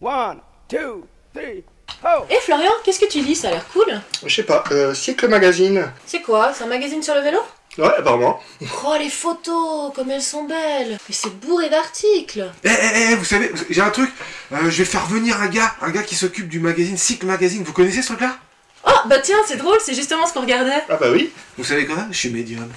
One, two, three, oh Eh Florian, qu'est-ce que tu lis Ça a l'air cool. Je sais pas, euh, Cycle Magazine. C'est quoi? C'est un magazine sur le vélo? Ouais, apparemment. Oh les photos, comme elles sont belles Mais c'est bourré d'articles Eh, eh, eh, vous savez, j'ai un truc. Euh, je vais faire venir un gars, un gars qui s'occupe du magazine Cycle Magazine. Vous connaissez ce truc-là? Oh bah tiens, c'est drôle, c'est justement ce qu'on regardait. Ah bah oui. Vous savez quoi? Je suis médium.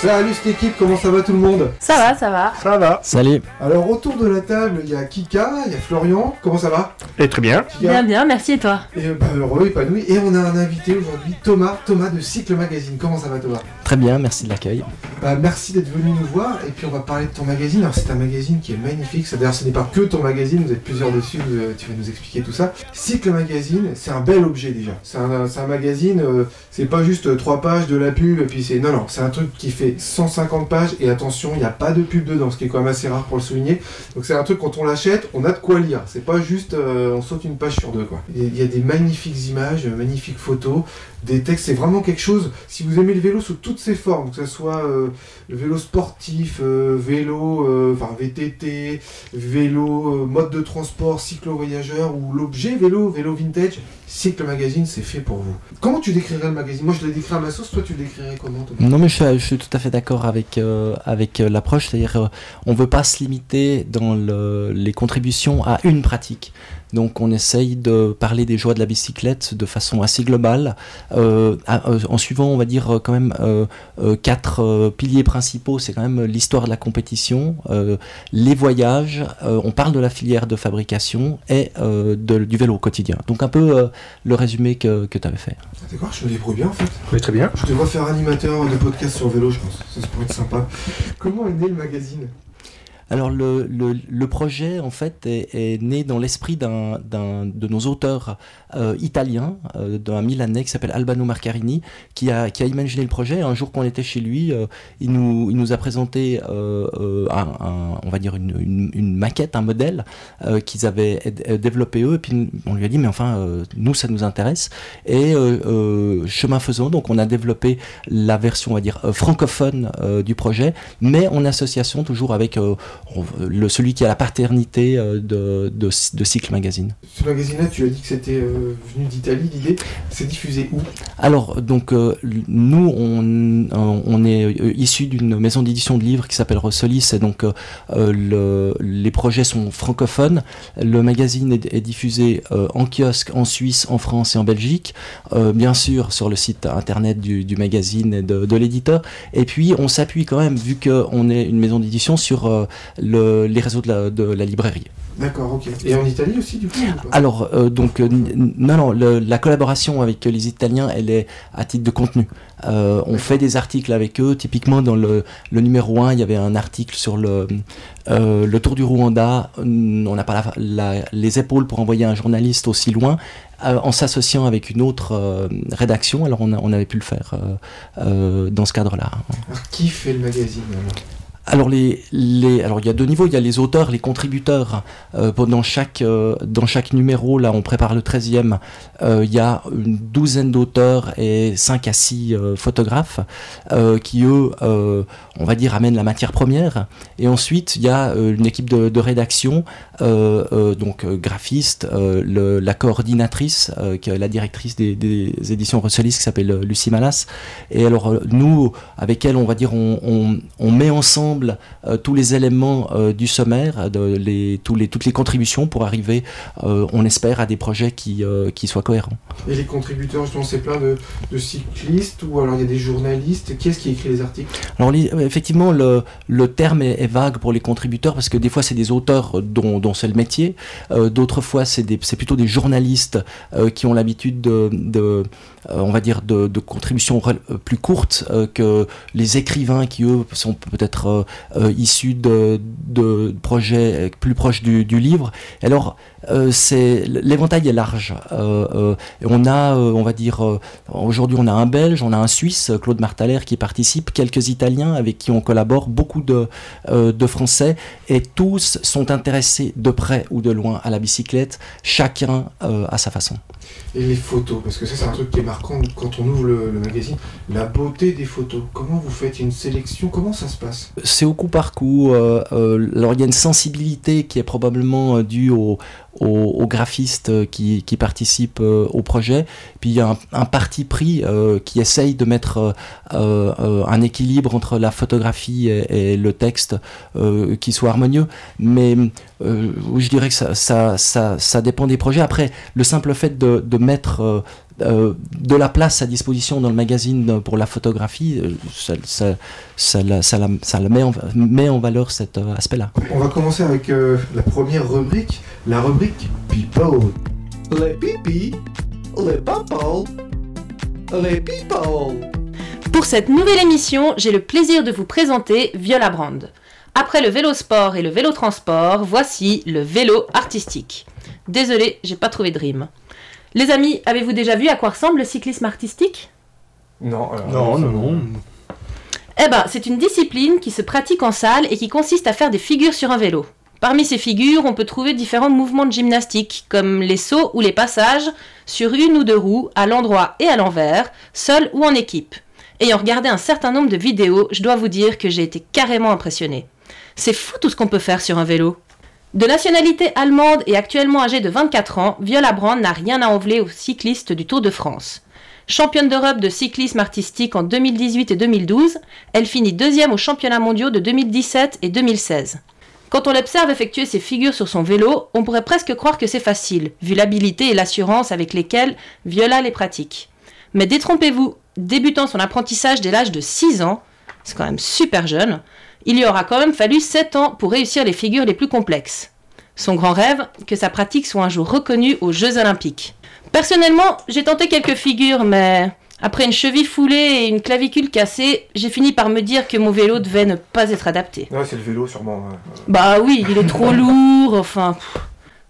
Salut cette équipe, comment ça va tout le monde? Ça va, ça va. Ça va. Salut. Alors autour de la table, il y a Kika, il y a Florian, comment ça va? Et très bien. Kika Bien, bien, merci et toi? Et euh, bah, heureux, épanoui. Et on a un invité aujourd'hui, Thomas, Thomas de Cycle Magazine. Comment ça va Thomas? Très bien, merci de l'accueil. Bah merci d'être venu nous voir et puis on va parler de ton magazine. Alors c'est un magazine qui est magnifique, d'ailleurs ce n'est pas que ton magazine, vous êtes plusieurs dessus, vous, euh, tu vas nous expliquer tout ça. Cycle Magazine, c'est un bel objet déjà. C'est un, c'est un magazine, euh, c'est pas juste euh, trois pages de la pub et puis c'est... Non, non, c'est un truc qui fait 150 pages et attention, il n'y a pas de pub dedans, ce qui est quand même assez rare pour le souligner. Donc c'est un truc quand on l'achète, on a de quoi lire. C'est pas juste euh, on saute une page sur deux quoi. Il y a- des magnifiques images, euh, magnifiques photos, des textes, c'est vraiment quelque chose. Si vous aimez le vélo sous toutes ses formes, que ce soit euh, le vélo sportif, vélo, enfin VTT, vélo, mode de transport, cyclo-voyageur ou l'objet vélo, vélo vintage, Cycle Magazine, c'est fait pour vous. Comment tu décrirais le magazine? Moi je l'ai décrit à ma sauce, toi tu le décrirais comment Non mais je suis, tout à d'accord avec, euh, avec euh, l'approche, c'est-à-dire euh, on veut pas se limiter dans le- les contributions à une pratique. Donc on essaye de parler des joies de la bicyclette de façon assez globale, euh, à- euh, en suivant on va dire euh, quand même euh, euh, quatre euh, piliers principaux, c'est quand même l'histoire de la compétition, euh, les voyages, euh, on parle de la filière de fabrication et euh, de- du vélo au quotidien. Donc un peu euh, le résumé que, que tu avais fait. D'accord, je me débrouille bien en fait. Oui, très bien. Je devrais faire animateur de podcast sur vélo, je pense. Ça, ça pourrait être sympa. Comment est né le magazine? Alors le, le, le projet en fait est, est né dans l'esprit d'un, d'un de nos auteurs euh, italiens, euh, d'un Milanais qui s'appelle Albano Marcarini, qui a, imaginé le projet. Un jour qu'on était chez lui, euh, il, nous, a présenté euh, on va dire une, maquette, un modèle qu'ils avaient développé eux. Et puis on lui a dit mais enfin nous ça nous intéresse. Et chemin faisant, donc on a développé la version on va dire francophone du projet, mais en association toujours avec celui qui a la paternité de, Cycle Magazine. Ce magazine-là, tu as dit que c'était venu d'Italie, l'idée. C'est diffusé où? Alors, donc, euh, nous, on, on est euh, issu d'une maison d'édition de livres qui s'appelle Rossolis, et donc euh, euh, le- les projets sont francophones. Le magazine est, est diffusé euh, en kiosque en Suisse, en France et en Belgique, euh, bien sûr sur le site internet du, du magazine et de, de l'éditeur. Et puis, on s'appuie quand même, vu qu'on est une maison d'édition, sur euh, le- les réseaux de la, de la librairie. D'accord, ok. Et en Italie aussi, du coup Alors, euh, donc, euh, non, non, le- la collaboration avec les Italiens, elle est à titre de contenu. Euh, on fait des articles avec eux. Typiquement, dans le, le numéro 1, il y avait un article sur le, euh, le Tour du Rwanda. On n'a pas la- la- les épaules pour envoyer un journaliste aussi loin. euh, en s'associant avec une autre rédaction, alors on, a- on avait pu le faire dans ce cadre-là. Alors, qui fait le magazine alors? Alors, il y a deux niveaux, il y a les auteurs, les contributeurs. Euh, pendant chaque, euh, dans chaque numéro, là on prépare le 13e, euh, il y a une douzaine d'auteurs et 5 à 6 euh, photographes qui, eux, on va dire, amènent la matière première. Et ensuite, il y a une équipe de, rédaction, donc graphiste, la coordinatrice, qui est la directrice des, éditions Rosselis, qui s'appelle Lucie Malas. Et alors, nous, avec elle, on va dire, on met ensemble euh, tous les éléments euh, du sommaire, de les, tous les, toutes les contributions pour arriver, euh, on espère, à des projets qui, euh, qui soient cohérents. Et les contributeurs, justement, c'est plein de, de cyclistes ou alors il y a des journalistes. Qui est-ce qui écrit les articles? Alors les- euh, effectivement, le, le terme est, est vague pour les contributeurs parce que des fois c'est des auteurs dont, dont c'est le métier, euh, d'autres fois c'est plutôt des journalistes euh, qui ont l'habitude de, de, euh, on va dire, de, de contributions euh, plus courtes euh, que les écrivains qui eux sont peut-être euh, euh, issus de, projets plus proches du, livre. Alors, euh, c'est l'éventail est large. Euh, euh, on a, euh, on va dire, euh, aujourd'hui on a un Belge, on a un Suisse, Claude Martaler qui participe, quelques Italiens avec qui on collabore, beaucoup de, euh, Français, et tous sont intéressés de près ou de loin à la bicyclette, chacun euh, à sa façon. Et les photos, parce que ça c'est un truc qui est marquant quand on ouvre le, magazine, la beauté des photos. Comment vous faites une sélection? Comment ça se passe? C'est au coup par coup. euh, euh, alors il y a une sensibilité qui est probablement euh, due au, au, aux graphistes qui, participent euh, au projet. Puis il y a un, parti pris euh, qui essaye de mettre euh, un équilibre entre la photographie et, le texte qui soit harmonieux. Mais je dirais que ça, dépend des projets. Après, le simple fait de mettre euh, de la place à disposition dans le magazine pour la photographie, euh, ça, ça, ça, la, ça, la, ça la met, en, met en valeur cet euh, aspect-là. On va commencer avec euh, la première rubrique, la rubrique People. Les pipi, les papas, les people. Pour cette nouvelle émission, j'ai le plaisir de vous présenter Viola Brand. Après le vélo sport et le vélo transport, voici le vélo artistique. Désolé, j'ai pas trouvé de rime. Les amis, avez-vous déjà vu à quoi ressemble le cyclisme artistique? Non, alors, Non, ça- non, non. Eh ben, c'est une discipline qui se pratique en salle et qui consiste à faire des figures sur un vélo. Parmi ces figures, on peut trouver différents mouvements de gymnastique, comme les sauts ou les passages sur une ou deux roues, à l'endroit et à l'envers, seul ou en équipe. Ayant regardé un certain nombre de vidéos, je dois vous dire que j'ai été carrément impressionné. C'est fou tout ce qu'on peut faire sur un vélo. De nationalité allemande et actuellement âgée de 24 ans, Viola Brand n'a rien à envier aux cyclistes du Tour de France. Championne d'Europe de cyclisme artistique en 2018 et 2012, elle finit deuxième aux championnats mondiaux de 2017 et 2016. Quand on l'observe effectuer ses figures sur son vélo, on pourrait presque croire que c'est facile, vu l'habileté et l'assurance avec lesquelles Viola les pratique. Mais détrompez-vous, débutant son apprentissage dès l'âge de 6 ans, c'est quand même super jeune, il lui aura quand même fallu 7 ans pour réussir les figures les plus complexes. Son grand rêve, que sa pratique soit un jour reconnue aux Jeux Olympiques. Personnellement, j'ai tenté quelques figures, mais après une cheville foulée et une clavicule cassée, j'ai fini par me dire que mon vélo devait ne pas être adapté. Ouais, c'est le vélo sûrement. ouais. Bah oui, il est trop lourd, enfin. pff.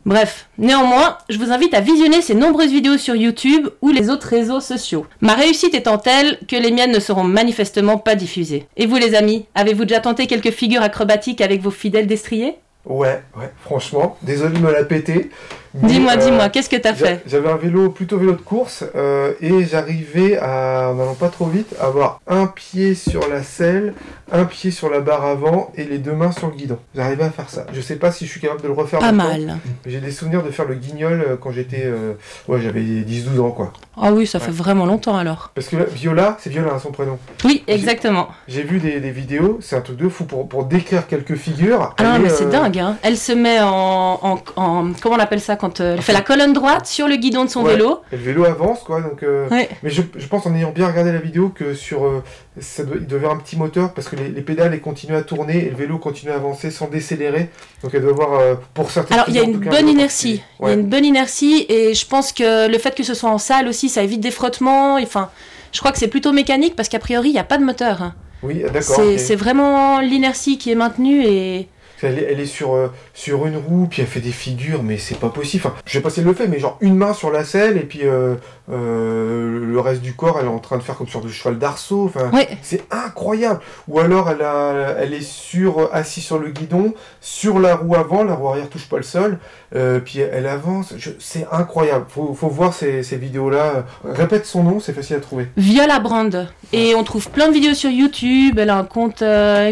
Bref, néanmoins, je vous invite à visionner ces nombreuses vidéos sur YouTube ou les autres réseaux sociaux. Ma réussite étant telle que les miennes ne seront manifestement pas diffusées. Et vous les amis, avez-vous déjà tenté quelques figures acrobatiques avec vos fidèles destriers? Ouais, ouais, franchement, désolé de me la péter. Dis-moi, euh, dis-moi, qu'est-ce que t'as fait J'avais un vélo, plutôt vélo de course, euh, et j'arrivais à, en allant pas trop vite, à avoir un pied sur la selle, un pied sur la barre avant et les deux mains sur le guidon. J'arrivais à faire ça. Je sais pas si je suis capable de le refaire Pas mal. J'ai des souvenirs de faire le guignol euh, quand j'étais. euh, ouais, j'avais 10-12 ans quoi. Ah oui, ça fait vraiment longtemps alors. Parce que là, Viola, c'est Viola hein, son prénom. Oui, exactement. J'ai vu des, des vidéos, c'est un truc de fou pour, pour décrire quelques figures. Ah non, mais est, c'est euh, dingue, hein. Elle se met en, en, en- Comment on appelle ça quand euh, elle fait la colonne droite sur le guidon de son Ouais. vélo Et le vélo avance quoi, donc. euh, Ouais. Mais je, je pense en ayant bien regardé la vidéo que sur euh, ça doit- il devait avoir un petit moteur parce que les, les pédales elles continuent à tourner et le vélo continue à avancer sans décélérer. Donc elle doit avoir euh, pour certaines. Alors, il y a une cas, bonne inertie. Il y a une bonne inertie et je pense que le fait que ce soit en salle aussi, ça évite des frottements. Enfin, je crois que c'est plutôt mécanique parce qu'a priori, il n'y a pas de moteur. hein. Oui, d'accord. C'est vraiment l'inertie qui est maintenue et. Elle est, elle est sur, euh, sur une roue, puis elle fait des figures, mais c'est pas possible. Enfin, je sais pas si elle le fait, mais genre une main sur la selle, et puis euh, euh, le reste du corps, elle est en train de faire comme sur du cheval d'arceau. Enfin, Ouais. c'est incroyable. Ou alors elle, a, elle est sur, assise sur le guidon, sur la roue avant, la roue arrière touche pas le sol, euh, puis elle avance. C'est incroyable. Faut, faut voir ces, ces vidéos-là. Répète son nom, c'est facile à trouver. Viola Brand. Et on trouve plein de vidéos sur YouTube. Elle a un compte euh,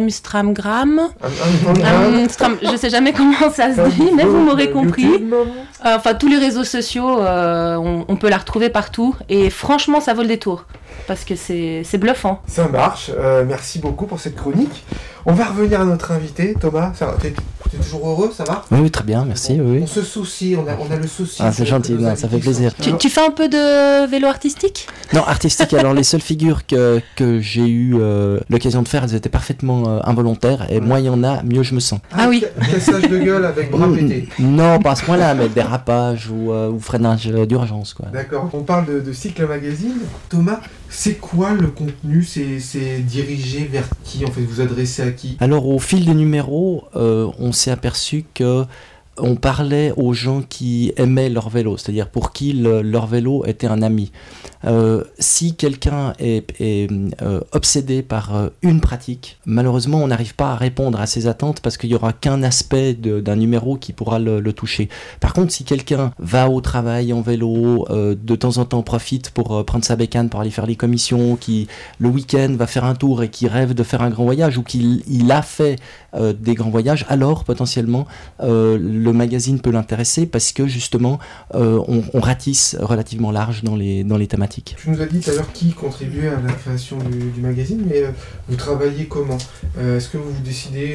un- Instagram, je sais jamais comment ça se dit, mais vous m'aurez compris. YouTube. Euh, Enfin, tous les réseaux sociaux, euh, on, on peut la retrouver partout. Et franchement, ça vaut le détour. Parce que c'est c'est bluffant. Ça marche. Euh, merci beaucoup pour cette chronique. On va revenir à notre invité, Thomas. T'es toujours heureux, ça va Oui, oui, très bien, merci. Bon, oui, On se soucie, on a, on a le souci. Ah, c'est gentil, non, ça fait plaisir. Tu, fais un peu de vélo artistique? Non, artistique, alors les seules figures que, que j'ai eu euh, l'occasion de faire, elles étaient parfaitement euh, involontaires. Et moins il y en a, mieux je me sens. Ah oui. ca- Cassage de gueule avec bras pété. Non, pas à ce point-là, mais dérapage ou, euh, ou freinage d'urgence. quoi. D'accord. On parle de, de Cycle Magazine. Thomas, c'est quoi le contenu? C'est dirigé vers qui En fait, vous adressez à qui? Alors au fil des numéros, euh, on s'est aperçu que on parlait aux gens qui aimaient leur vélo, c'est-à-dire pour qui le- leur vélo était un ami. Euh, si quelqu'un est, euh, obsédé par euh, une pratique, malheureusement on n'arrive pas à répondre à ses attentes parce qu'il n'y aura qu'un aspect d'un numéro qui pourra le, toucher. Par contre, si quelqu'un va au travail en vélo, de temps en temps profite pour prendre sa bécane pour aller faire les commissions, qui le week-end va faire un tour et qui rêve de faire un grand voyage ou qu'il il a fait des grands voyages, alors potentiellement le magazine peut l'intéresser parce que justement euh, on, on ratisse relativement large dans les, dans les thématiques. Tu nous as dit tout à l'heure qui contribuait à la création du, du magazine, mais euh, vous travaillez comment? Euh, Est-ce que vous décidez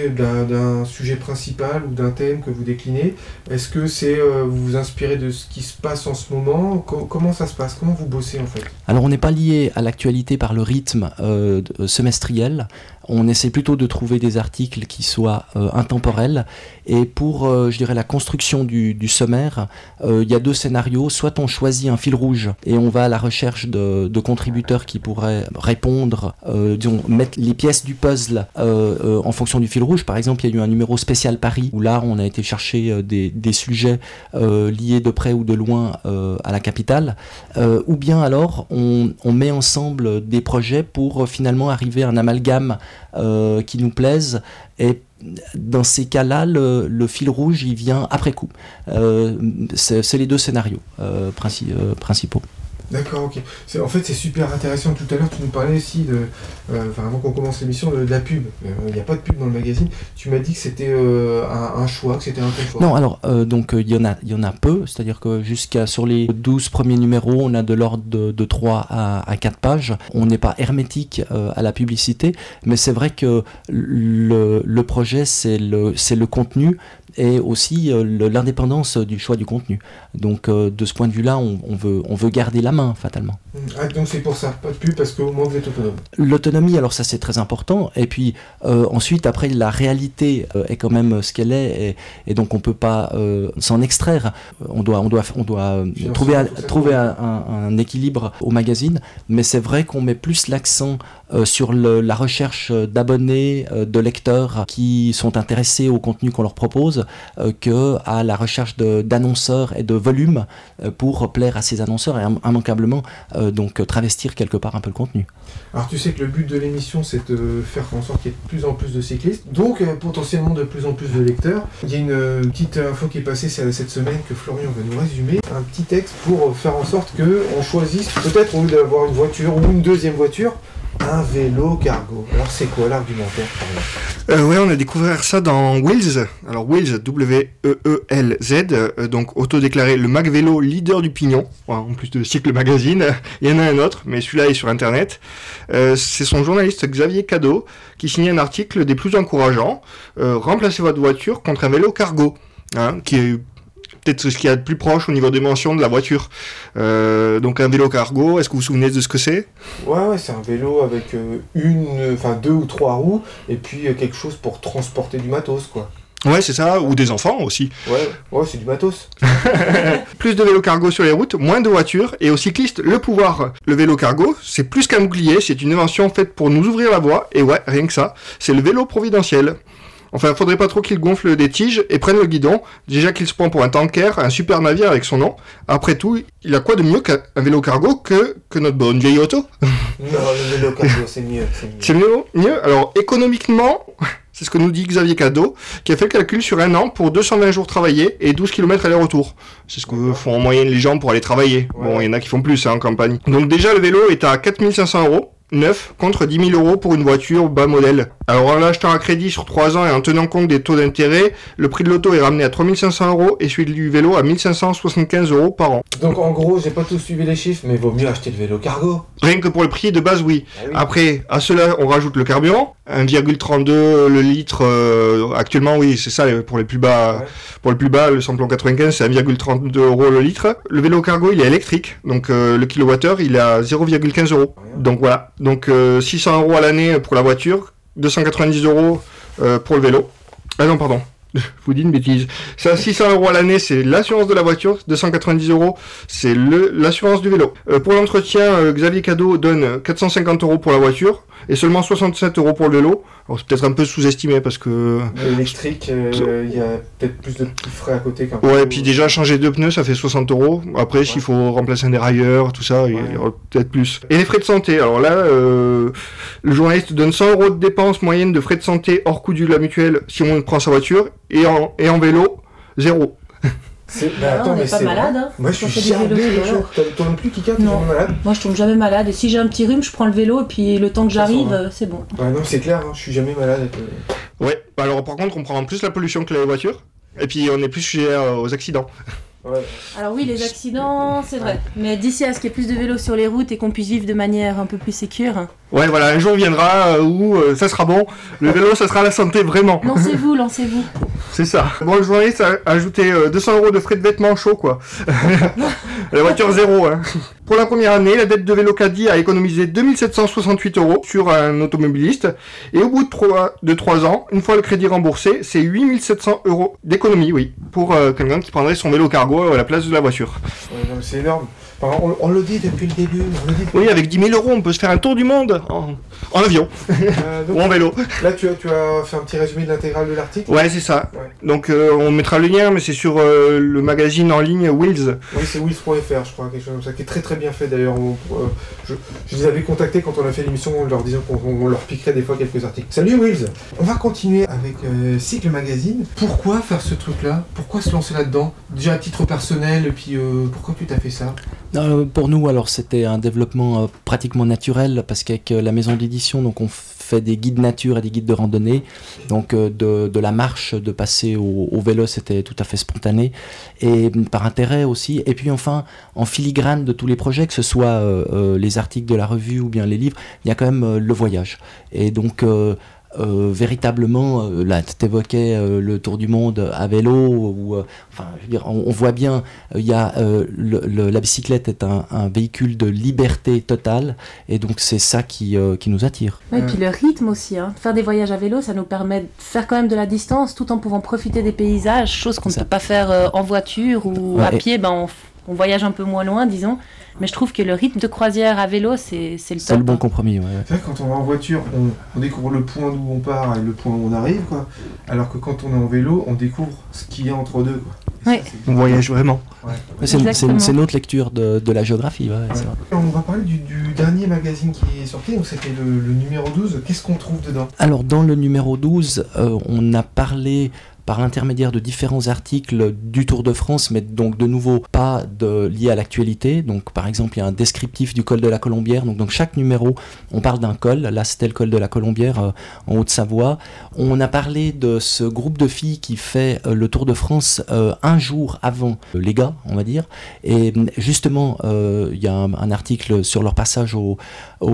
d'un sujet principal ou d'un thème que vous déclinez? Est-ce que c'est vous vous inspirez de ce qui se passe en ce moment? Co- Comment ça se passe? Comment vous bossez en fait? Alors on n'est pas lié à l'actualité par le rythme semestriel, on essaie plutôt de trouver des articles qui soient euh, intemporels. Et pour euh, je dirais la construction du, sommaire, euh, il y a deux scénarios, soit on choisit un fil rouge et on va à la recherche de, contributeurs qui pourraient répondre, euh, disons mettre les pièces du puzzle euh, en fonction du fil rouge. Par exemple, il y a eu un numéro spécial Paris où là on a été chercher des, sujets liés de près ou de loin à la capitale. Ou bien alors on, met ensemble des projets pour finalement arriver à un amalgame qui nous plaise et dans ces cas-là, le, fil rouge, il vient après coup. Euh, c'est les deux scénarios euh, euh, principaux. D'accord, ok. En fait, c'est super intéressant. Tout à l'heure, tu nous parlais aussi de, euh, avant qu'on commence l'émission, de, la pub. Euh, Il n'y a pas de pub dans le magazine. Tu m'as dit que c'était euh, un, choix, que c'était un choix. Non, alors, donc, il y, en a- y en a peu, c'est-à-dire que jusqu'à sur les 12 premiers numéros, on a de l'ordre de, de 3 à, à 4 pages. On n'est pas hermétique à la publicité, mais c'est vrai que le, le projet, c'est le, c'est le contenu et aussi euh, l'indépendance du choix du contenu. Donc, euh, de ce point de vue-là, on, on veut, on veut garder la main, fatalement. Mm. Ah, donc c'est pour ça, pas de pub parce qu'au moins vous êtes autonome. L'autonomie, alors ça c'est très important. Et puis euh, ensuite, après, la réalité est quand même ce qu'elle est, et, et donc on peut pas euh, s'en extraire. On doit, on doit, on doit trouver, trouver un, équilibre au magazine. Mais c'est vrai qu'on met plus l'accent sur le- la recherche d'abonnés, euh, de lecteurs qui sont intéressés au contenu qu'on leur propose, euh, que à la recherche d'annonceurs et de volume euh, pour plaire à ces annonceurs et im- immanquablement euh, donc travestir quelque part un peu le contenu. Alors tu sais que le but de l'émission c'est de faire en sorte qu'il y ait de plus en plus de cyclistes, donc euh, potentiellement de plus en plus de lecteurs. Il y a une euh, petite info qui est passée cette semaine que Florian va nous résumer, un petit texte pour euh, faire en sorte que on choisisse peut-être au lieu d'avoir une voiture ou une deuxième voiture, un vélo cargo. Alors c'est quoi l'argumentaire Euh, ouais, on a découvert ça dans Wheels. Alors Wheels, W-E-E-L-Z, euh, donc autodéclaré le Mag Vélo leader du pignon, en plus de cycle magazine. Il y en a un autre, mais celui-là est sur Internet. Euh, c'est son journaliste Xavier Cadeau qui signait un article des plus encourageants. Euh, remplacez votre voiture contre un vélo cargo, hein, qui peut-être ce qu'il y a de plus proche au niveau des dimensions de la voiture. Euh, donc un vélo cargo, est-ce que vous vous souvenez de ce que c'est? Ouais ouais c'est un vélo avec euh, une, enfin deux ou trois roues et puis euh, quelque chose pour transporter du matos quoi. Ouais, c'est ça, ou des enfants aussi. Ouais ouais c'est du matos. Plus de vélos cargo sur les routes, moins de voitures, et aux cyclistes, le pouvoir. Le vélo cargo, c'est plus qu'un bouclier, c'est une invention faite pour nous ouvrir la voie, et ouais, rien que ça, c'est le vélo providentiel. Enfin, faudrait pas trop qu'il gonfle des tiges et prenne le guidon, déjà qu'il se prend pour un tanker, un super navire avec son nom. Après tout, il a quoi de mieux qu'un un vélo cargo que, que notre bonne vieille auto Non le vélo cargo c'est mieux, c'est mieux. C'est mieux, Alors, économiquement, c'est ce que nous dit Xavier Cadeau, qui a fait le calcul sur un an pour 220 jours travaillés et 12 km aller-retour. C'est ce que font en moyenne les gens pour aller travailler. Ouais. Bon, il y en a qui font plus hein, en campagne. Donc déjà, le vélo est à 4500 euros. Neuf contre 10 000 euros pour une voiture bas modèle. Alors en l'achetant à crédit sur 3 ans et en tenant compte des taux d'intérêt, le prix de l'auto est ramené à 3500 euros et celui du vélo à 1575 euros par an. Donc en gros, j'ai pas tout suivi les chiffres, mais vaut mieux acheter le vélo cargo. Rien que pour le prix de base, oui. Ah oui. Après, à cela, on rajoute le carburant, 1,32 le litre. euh, actuellement, oui, c'est ça pour les plus bas. Ouais. Pour le plus bas, le samplon 95, c'est 1,32 euros le litre. Le vélo cargo, il est électrique, donc euh, le kilowattheure, il est à 0,15 euros. Rien. Donc voilà. Donc euh, 600 euros à l'année pour la voiture, 290 euros euh, pour le vélo. Ah non, pardon. Je vous dis une bêtise. C'est à 600 euros à l'année, c'est l'assurance de la voiture. 290 euros, c'est l'assurance du vélo. Euh, pour l'entretien, euh, Xavier Cadeau donne 450 euros pour la voiture et seulement 67 euros pour le vélo. Alors c'est peut-être un peu sous-estimé parce que... L'électrique, euh, il y a peut-être plus de petits frais à côté qu'un Ouais, et puis déjà changer deux pneus, ça fait 60 euros. Après, s'il faut remplacer un dérailleur, tout ça, il y aura peut-être plus. Et les frais de santé, alors là, euh, le journaliste donne 100 euros de dépenses moyennes de frais de santé hors coût de la mutuelle si on prend sa voiture, et en, et en vélo, zéro. C'est- mais Ah, attends, on mais n'est pas c'est malade, vrai. hein, Moi, je quand on suis fait jamais malade. Toi non plus, Kika, t'es Non. jamais malade? Moi, je tombe jamais malade. Et si j'ai un petit rhume, je prends le vélo et puis le temps que Ça, ça j'arrive, va. euh, c'est bon. Ouais, non, c'est clair, hein, je suis jamais malade. euh. Ouais, alors par contre, on prend en plus la pollution que les voitures, et puis on est plus sujet euh, aux accidents. Ouais. Alors oui, les accidents, c'est vrai. Mais d'ici à ce qu'il y ait plus de vélos sur les routes et qu'on puisse vivre de manière un peu plus sécure. Ouais, voilà, un jour viendra euh, où euh, ça sera bon. Le vélo, ça sera la santé, vraiment. Lancez-vous, lancez-vous. C'est ça. Bon, le journaliste a ajouté euh, 200 euros de frais de vêtements chauds, quoi. la voiture zéro, hein. Pour la première année, la dette de vélo caddie a économisé 2768 euros sur un automobiliste. Et au bout de 3, de trois ans, une fois le crédit remboursé, c'est 8700 euros d'économie, oui, pour euh, quelqu'un qui prendrait son vélo cargo à la place de la voiture. Ouais, c'est énorme. On, on le dit depuis le début. On le dit depuis- Oui, avec 10 000 euros, on peut se faire un tour du monde en, en avion Euh, donc, ou en vélo. là, tu as, tu as fait un petit résumé de l'intégrale de l'article Ouais, c'est ça. Ouais. Donc, euh, on mettra le lien, mais c'est sur euh, le magazine en ligne Wheels. Oui, c'est wheels.fr, je crois, quelque chose comme ça, qui est très très bien fait d'ailleurs. Je, je les avais contactés quand on a fait l'émission en leur disant qu'on on leur piquerait des fois quelques articles. Salut Wheels On va continuer avec Cycle Magazine. Pourquoi faire ce truc-là? Pourquoi se lancer là-dedans? Déjà à titre personnel, et puis pourquoi tu t'as fait ça? Euh, pour nous, alors c'était un développement euh, pratiquement naturel parce qu'avec euh, la maison d'édition, donc on fait des guides nature et des guides de randonnée. Donc de, la marche, de passer au, au vélo, c'était tout à fait spontané et par intérêt aussi. Et puis enfin, en filigrane de tous les projets, que ce soit les articles de la revue ou bien les livres, il y a quand même le voyage. Et donc euh, véritablement, euh, là, tu évoquais euh, le tour du monde à vélo, ou, enfin, je veux dire, on, on voit bien, il y a, le- le- la bicyclette est un, un véhicule de liberté totale, et donc c'est ça qui, qui nous attire. Et puis le rythme aussi. Hein. Faire des voyages à vélo, ça nous permet de faire quand même de la distance tout en pouvant profiter des paysages, chose qu'on ne peut pas faire en voiture ou Ouais, à et- pied. Ben, on voyage un peu moins loin, disons. Mais je trouve que le rythme de croisière à vélo, c'est c'est le C'est le bon hein. compromis, ouais. C'est vrai que quand on va en voiture, on, on découvre le point d'où on part et le point où on arrive, quoi. Alors que quand on est en vélo, on découvre ce qu'il y a entre deux, quoi. Ça, On voyage vraiment. Ouais. C'est Exactement. c'est- c'est notre lecture de, de la géographie, ouais, c'est vrai. On va parler du, du dernier magazine qui est sorti, donc c'était le, le numéro 12. Qu'est-ce qu'on trouve dedans? Alors dans le numéro 12, euh, on a parlé par l'intermédiaire de différents articles du Tour de France, mais donc de nouveau pas liés à l'actualité. Donc par exemple, il y a un descriptif du col de la Colombière. Donc dans chaque numéro, on parle d'un col. Là, c'était le col de la Colombière euh, en Haute-Savoie. On a parlé de ce groupe de filles qui fait euh, le Tour de France euh, un jour avant les gars, on va dire. Et justement, il y a un, article sur leur passage au,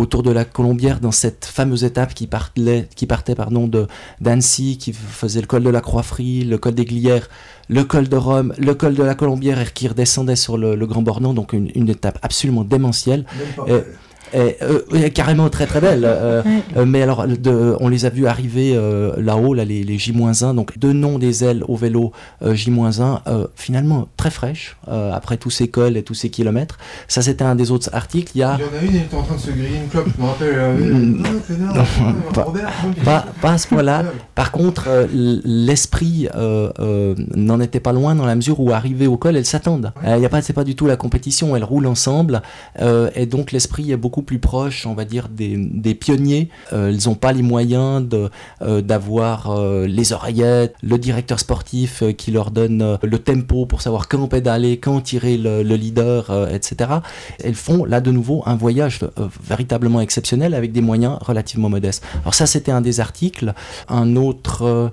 Tour de la Colombière dans cette fameuse étape qui partait, qui partait de d'Annecy, qui faisait le col de la Le col des Glières, le col de Rome, le col de la Colombière et qui redescendait sur le, le Grand Bornand, donc une, une étape absolument démentielle. Même pas. Euh, euh, carrément très très belle. euh, Ouais. euh, mais alors, de- on les a vus arriver euh, là-haut, là, les, les J-1, donc deux noms des ailes au vélo euh, J-1, euh, finalement très fraîches, euh, après tous ces cols et tous ces kilomètres. Ça, c'était un des autres articles. Il y a Il y en a une, elle était en train de se griller une clope, je me rappelle. pas- Robert, pas, pas à ce point-là. Par contre, euh, l'esprit euh, euh, n'en était pas loin dans la mesure où, arrivées au col, elles s'attendent. Il Ouais. y a pas, c'est pas du tout la compétition, elles roulent ensemble, euh, et donc l'esprit est beaucoup plus proches, on va dire, des, pionniers. Euh, elles n'ont pas les moyens euh, d'avoir euh, les oreillettes, le directeur sportif euh, qui leur donne le tempo pour savoir quand pédaler, quand tirer le, le leader, etc. Elles font là de nouveau un voyage véritablement exceptionnel avec des moyens relativement modestes. Alors ça, c'était un des articles. Un autre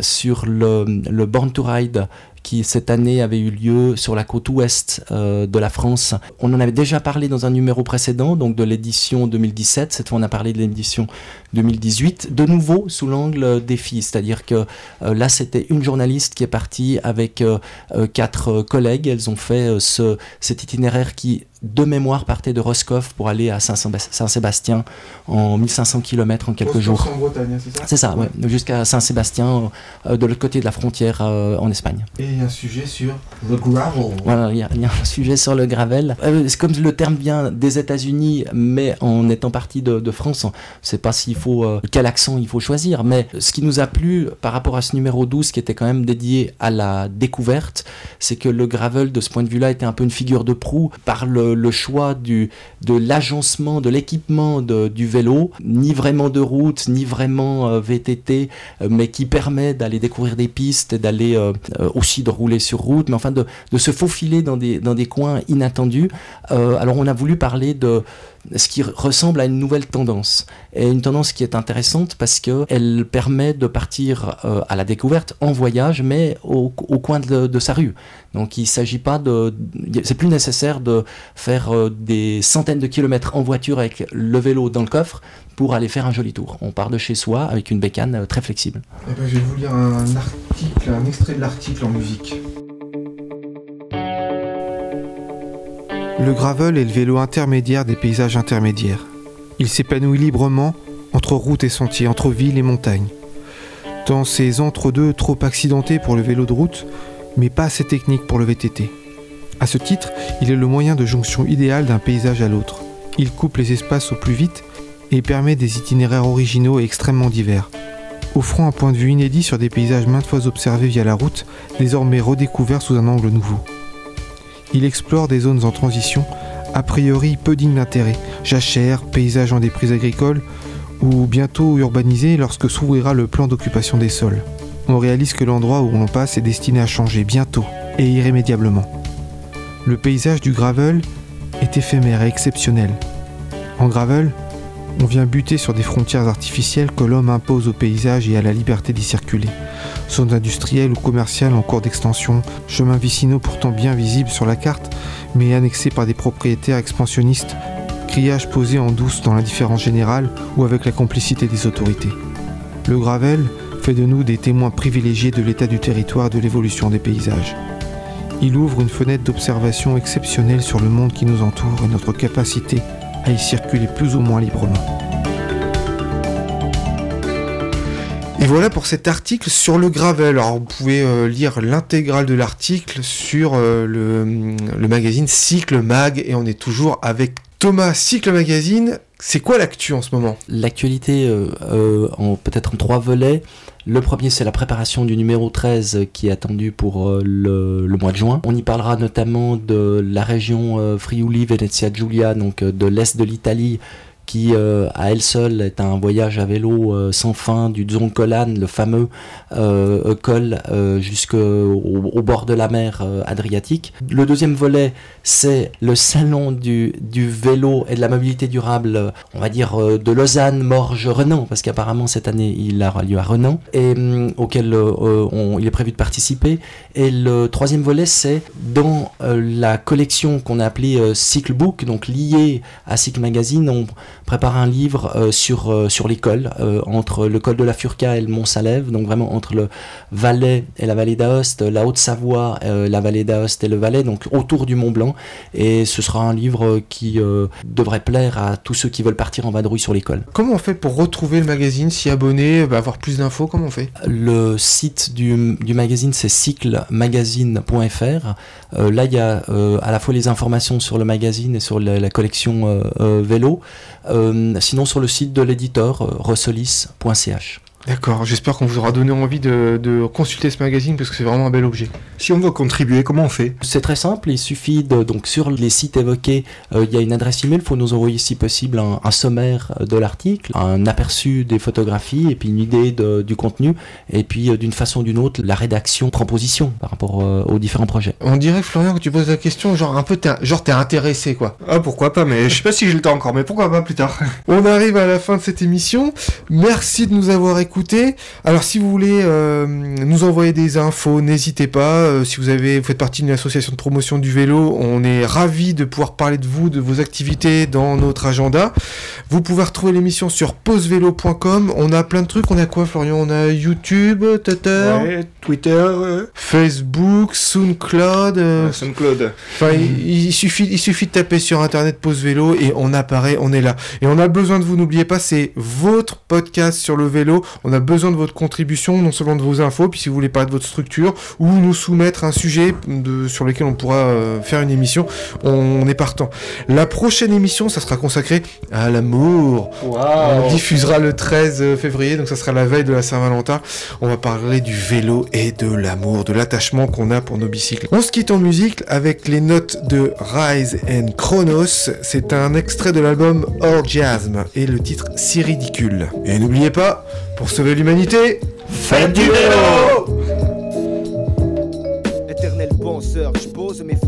sur le, le Born to Ride qui cette année avait eu lieu sur la côte ouest euh, de la France. On en avait déjà parlé dans un numéro précédent, donc de l'édition 2017. Cette fois, on a parlé de l'édition 2018, de nouveau sous l'angle des filles. C'est-à-dire que euh, là, c'était une journaliste qui est partie avec euh, euh, quatre euh, collègues. Elles ont fait euh, ce, cet itinéraire qui, de mémoire, partait de Roscoff pour aller à Saint-Sébas- Saint-Sébastien en 1500 km en quelques jours. en Bretagne, c'est ça? C'est ça, ouais, jusqu'à Saint-Sébastien, euh, de l'autre côté de la frontière euh, en Espagne. Et un sujet sur le gravel. Voilà, il y, a- il y a un sujet sur le gravel. Euh, c'est comme le terme vient des États-Unis, mais en étant partie de, de France, sait pas s'il faut quel accent il faut choisir. Mais ce qui nous a plu par rapport à ce numéro 12 qui était quand même dédié à la découverte, c'est que le gravel de ce point de vue-là était un peu une figure de proue par le, le choix du, de l'agencement, de l'équipement du vélo, ni vraiment de route, ni vraiment euh, VTT, euh, mais qui permet d'aller découvrir des pistes d'aller euh, aussi de rouler sur route, mais enfin de, de se faufiler dans des, dans des coins inattendus. Alors on a voulu parler de ce qui ressemble à une nouvelle tendance. Et une tendance qui est intéressante parce qu'elle permet de partir euh, à la découverte en voyage, mais au, coin de, de sa rue. Donc il ne s'agit pas de... C'est plus nécessaire de faire euh, des centaines de kilomètres en voiture avec le vélo dans le coffre pour aller faire un joli tour. On part de chez soi avec une bécane euh, très flexible. Eh ben, je vais vous lire un article, un extrait de l'article en musique. Le gravel est le vélo intermédiaire des paysages intermédiaires. Il s'épanouit librement entre routes et sentiers, entre villes et montagnes. Dans ces entre-deux trop accidentés pour le vélo de route, mais pas assez techniques pour le VTT. À ce titre, il est le moyen de jonction idéal d'un paysage à l'autre. Il coupe les espaces au plus vite et permet des itinéraires originaux et extrêmement divers offrant un point de vue inédit sur des paysages maintes fois observés via la route, désormais redécouverts sous un angle nouveau. Il explore des zones en transition, a priori peu dignes d'intérêt, jachères, paysages en déprise agricole, ou bientôt urbanisés lorsque s'ouvrira le plan d'occupation des sols. On réalise que l'endroit où l'on passe est destiné à changer bientôt et irrémédiablement. Le paysage du gravel est éphémère et exceptionnel. En gravel, on vient buter sur des frontières artificielles que l'homme impose au paysage et à la liberté d'y circuler. Zones industrielles ou commerciales en cours d'extension, chemins vicinaux pourtant bien visibles sur la carte, mais annexés par des propriétaires expansionnistes, grillages posés en douce dans l'indifférence générale ou avec la complicité des autorités. Le gravel fait de nous des témoins privilégiés de l'état du territoire et de l'évolution des paysages. Il ouvre une fenêtre d'observation exceptionnelle sur le monde qui nous entoure et notre capacité à y circuler plus ou moins librement. Et voilà pour cet article sur le gravel. Alors vous pouvez euh, lire l'intégrale de l'article sur euh, le, le magazine Cycle Mag et on est toujours avec Thomas Cycle Magazine. C'est quoi l'actu en ce moment? L'actualité, euh, euh, peut-être en trois volets. Le premier, c'est la préparation du numéro 13 euh, qui est attendu pour euh, le, mois de juin. On y parlera notamment de la région Friuli, Venezia Giulia, donc de l'est de l'Italie, qui euh, à elle seule est un voyage à vélo euh, sans fin du Zoncolan, le fameux euh, col jusqu'au au bord de la mer Adriatique. Le deuxième volet, c'est le salon du, vélo et de la mobilité durable, on va dire de Lausanne, Morges, Renan, parce qu'apparemment cette année il aura lieu à Renan, auquel il est prévu de participer. Et le troisième volet, c'est dans la collection qu'on a appelée Cycle Book, donc liée à Cycle Magazine, on prépare un livre euh, sur, euh, sur les cols, euh, entre le col de la Furca et le Mont Salève, donc vraiment entre le Valais et la vallée d'Aoste, la Haute-Savoie, la vallée d'Aoste et le Valais, donc autour du Mont Blanc. Et ce sera un livre qui devrait plaire à tous ceux qui veulent partir en vadrouille sur les cols. Comment on fait pour retrouver le magazine, s'y abonner, bah, avoir plus d'infos Comment on fait? Le site du, du magazine, c'est cyclemagazine.fr. Euh, là, il y a euh, à la fois les informations sur le magazine et sur la, la collection euh, vélo. Euh, sinon, sur le site de l'éditeur, euh, rossolis.ch. D'accord, j'espère qu'on vous aura donné envie de, de consulter ce magazine parce que c'est vraiment un bel objet. Si on veut contribuer, comment on fait? C'est très simple, il suffit de, donc sur les sites évoqués, euh, il y a une adresse email, il faut nous envoyer si possible un, un sommaire de l'article, un aperçu des photographies et puis une idée de- du contenu et puis euh, d'une façon ou d'une autre la rédaction prend position par rapport euh, aux différents projets. On dirait, Florian, que tu poses la question, genre un peu, t'es, genre t'es intéressé quoi. Ah, pourquoi pas, mais je sais pas si j'ai le temps encore, mais pourquoi pas plus tard On arrive à la fin de cette émission. Merci de nous avoir écoutés. Alors, si vous voulez euh, nous envoyer des infos, n'hésitez pas. Euh, si vous avez, vous faites partie d'une association de promotion du vélo, on est ravis de pouvoir parler de vous, de vos activités dans notre agenda. Vous pouvez retrouver l'émission sur pausevélo.com. On a plein de trucs. On a quoi, Florian? On a YouTube, Twitter, Ouais, Twitter, euh, Facebook, SoundCloud. euh, SoundCloud. Enfin, il, il suffit, il suffit de taper sur internet pause vélo et on apparaît, on est là. Et on a besoin de vous, n'oubliez pas, c'est votre podcast sur le vélo. On a besoin de votre contribution, non seulement de vos infos, puis si vous voulez parler de votre structure ou nous soumettre un sujet de, sur lequel on pourra euh, faire une émission, on, est partant. La prochaine émission, ça sera consacré à l'amour. On diffusera le 13 février, donc ça sera la veille de la Saint-Valentin. On va parler du vélo et de l'amour, de l'attachement qu'on a pour nos bicycles. On se quitte en musique avec les notes de Rise and Chronos. C'est un extrait de l'album Orgasm et le titre Si ridicule. Et n'oubliez pas, pour sauver l'humanité, Faites du vélo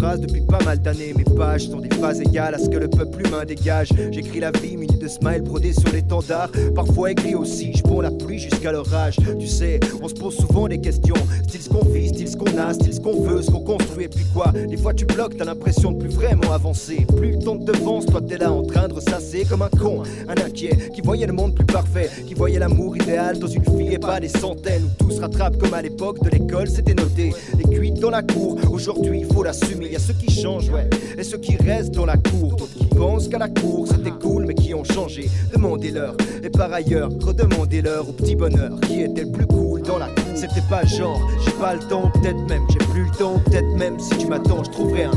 depuis pas mal d'années. Mes pages sont des phases égales à ce que le peuple humain dégage. J'écris la vie munie de smiles brodés sur l'étendard. Parfois écrit aussi, je la pluie jusqu'à l'orage. Tu sais, on se pose souvent des questions. Style ce qu'on vit, style ce qu'on a, style ce qu'on veut, ce qu'on construit. Et puis quoi? Des fois tu bloques, t'as l'impression de plus vraiment avancer. Plus le temps te devance, toi t'es là en train de ressasser comme un con, un inquiet qui voyait le monde plus parfait, qui voyait l'amour idéal dans une fille et pas des centaines. Où tout se rattrape comme à l'époque de l'école, c'était noté. Les cuites dans la cour, aujourd'hui il faut l'assumer. Y a ceux qui changent, ouais, et ceux qui restent dans la cour. D'autres qui pensent qu'à la cour c'était cool, mais qui ont changé. Demandez-leur, et par ailleurs, redemandez-leur au petit bonheur qui était le plus cool dans la cour. C'était pas genre, j'ai pas le temps, peut-être même, j'ai plus le temps, peut-être même si tu m'attends, je trouverai un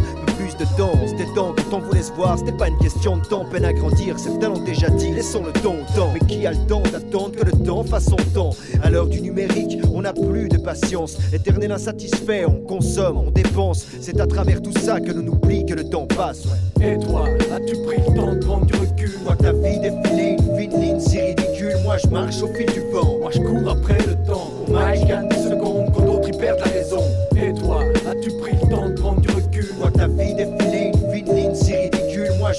plus de temps. C'était temps quand on voulait se voir, c'était pas une question de temps, peine à grandir. Certains l'ont déjà dit, laissons le temps au temps. Mais qui a le temps d'attendre que le temps fasse son temps? À l'heure du numérique, on n'a plus de patience. Éternel insatisfait, on consomme, on dépense. C'est à travers tout ça que l'on oublie que le temps passe. ouais. Et toi, as-tu pris le temps de prendre du recul? Vois ta vie défiler, une fine ligne si ridicule. Moi je marche au fil du vent. Moi je cours après le temps. Moi je gagne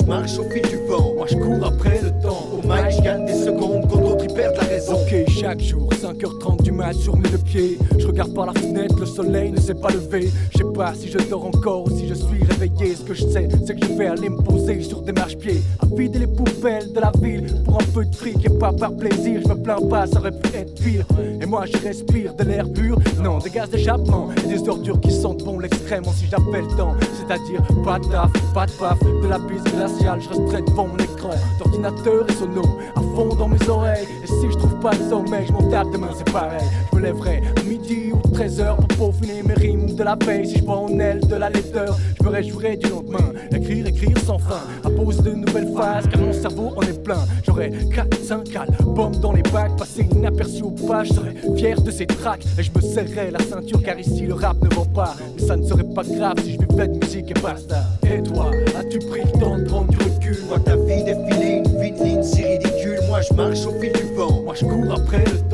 marche au fil du vent. Moi je cours après le temps. Au mic, je gagne des secondes quand d'autres y perdent la raison. Ok, chaque jour, 5h30 du mat sur mes deux pieds. Je regarde par la fenêtre, le soleil ne s'est pas levé. Je sais pas si je dors encore ou si je suis réveillé. Ce que je sais, c'est que je vais aller me poser sur des marche-pieds. À vider les poubelles de la ville pour un peu de fric et pas par plaisir. Je me plains pas, ça aurait Et moi je respire de l'air pur, non, des gaz d'échappement et des ordures qui sentent bon l'extrême si j'appelle temps. C'est-à-dire pas de taf, pas de paf, de la bise glaciale. Je resterai devant mon écran d'ordinateur et sono à fond dans mes oreilles. Et si je trouve pas de sommeil, je m'en tape demain, c'est pareil. Je me lèverai à midi ou 13h pour peaufiner mes rimes de la veille. Si je vois en elle de la laideur, je me réjouirai du lendemain. Écrire, écrire sans fin, à pose de nouvelles phases, car mon cerveau en est plein. J'aurai 4, 5 albums dans les bacs, passer inaperçu aux pages. Je serai fier de ces tracks et je me serrerai la ceinture, car ici le rap ne vend pas. Mais ça ne serait pas grave si je vivais de musique et basta. Et toi, as-tu pris le temps de prendre du recul? Vois ta vie défiler, une fine ligne si ridicule. Moi je marche au fil du vent. Moi je cours après le